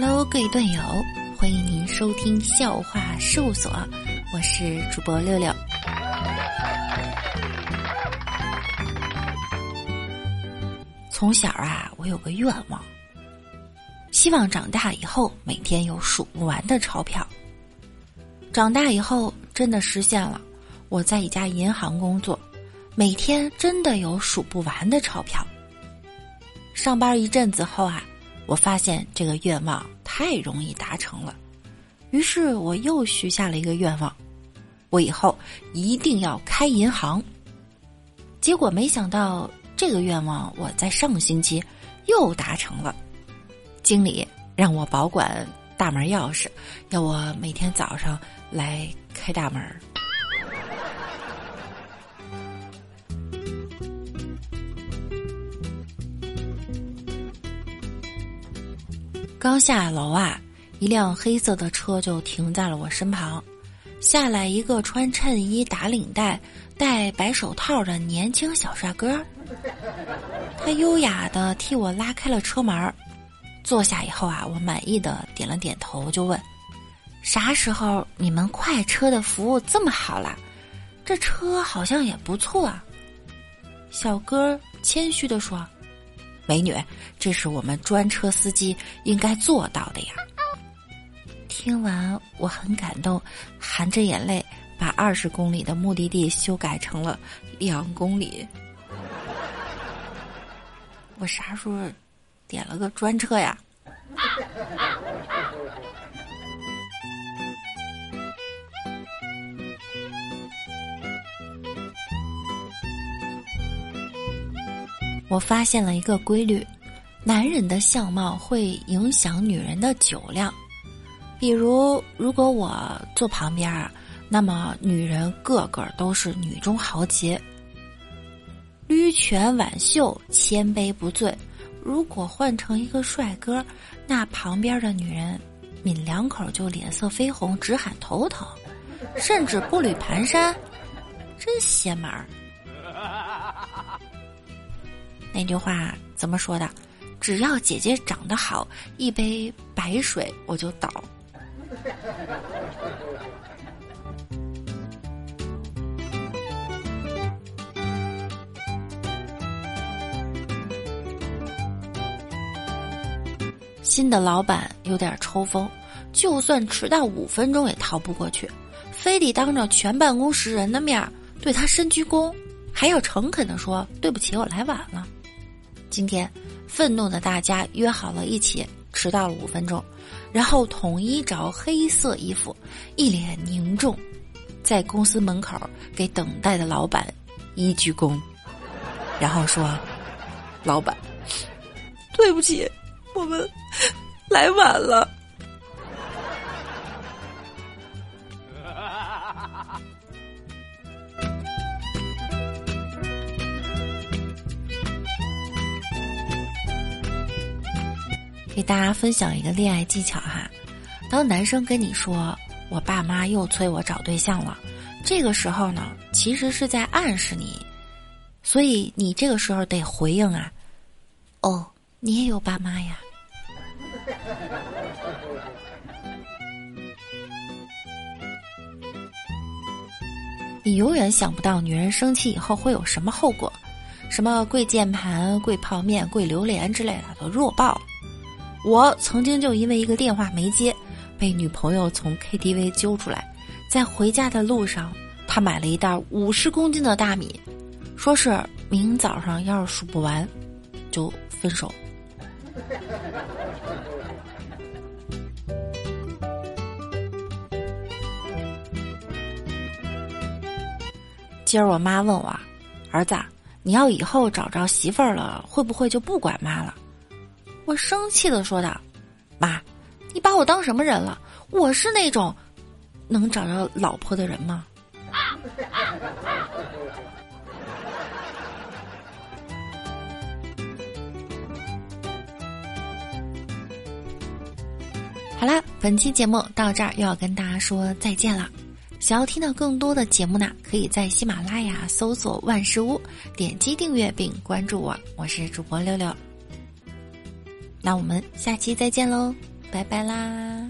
Hello，各位段友，欢迎您收听笑话事务所，我是主播六六。从小啊，我有个愿望，希望长大以后每天有数不完的钞票。长大以后真的实现了，我在一家银行工作，每天真的有数不完的钞票。上班一阵子后啊，我发现这个愿望太容易达成了，于是我又许下了一个愿望，我以后一定要开银行。结果没想到。这个愿望我在上个星期又达成了，经理让我保管大门钥匙，要我每天早上来开大门。刚下楼啊，一辆黑色的车就停在了我身旁，下来一个穿衬衣打领带、戴白手套的年轻小帅哥。他优雅的替我拉开了车门，坐下以后啊，我满意的点了点头，就问：“啥时候你们快车的服务这么好了？这车好像也不错啊。”小哥谦虚的说：“美女，这是我们专车司机应该做到的呀。”听完我很感动，含着眼泪把二十公里的目的地修改成了两公里。我啥时候点了个专车呀？我发现了一个规律：男人的相貌会影响女人的酒量。比如，如果我坐旁边啊，那么女人个个都是女中豪杰。驴泉挽袖，千杯不醉。如果换成一个帅哥，那旁边的女人抿两口就脸色绯红，直喊头疼，甚至步履蹒跚，真邪门儿。那句话怎么说的？只要姐姐长得好，一杯白水我就倒。新的老板有点抽风，就算迟到五分钟也逃不过去，非得当着全办公室人的面对他深鞠躬，还要诚恳的说对不起，我来晚了。今天，愤怒的大家约好了一起迟到了五分钟，然后统一着黑色衣服，一脸凝重，在公司门口给等待的老板一鞠躬，然后说：“老板，对不起。”我们来晚了，给大家分享一个恋爱技巧哈。当男生跟你说“我爸妈又催我找对象了”，这个时候呢，其实是在暗示你，所以你这个时候得回应啊，“哦，你也有爸妈呀。”你永远想不到女人生气以后会有什么后果，什么跪键盘、跪泡面、跪榴莲之类的都弱爆了。我曾经就因为一个电话没接，被女朋友从 KTV 揪出来，在回家的路上，他买了一袋五十公斤的大米，说是明早上要是数不完，就分手。今儿我妈问我，儿子，你要以后找着媳妇儿了，会不会就不管妈了？我生气的说道：“妈，你把我当什么人了？我是那种能找着老婆的人吗？”好啦，本期节目到这儿又要跟大家说再见了。想要听到更多的节目呢，可以在喜马拉雅搜索“万事屋”，点击订阅并关注我。我是主播六六，那我们下期再见喽。拜拜啦。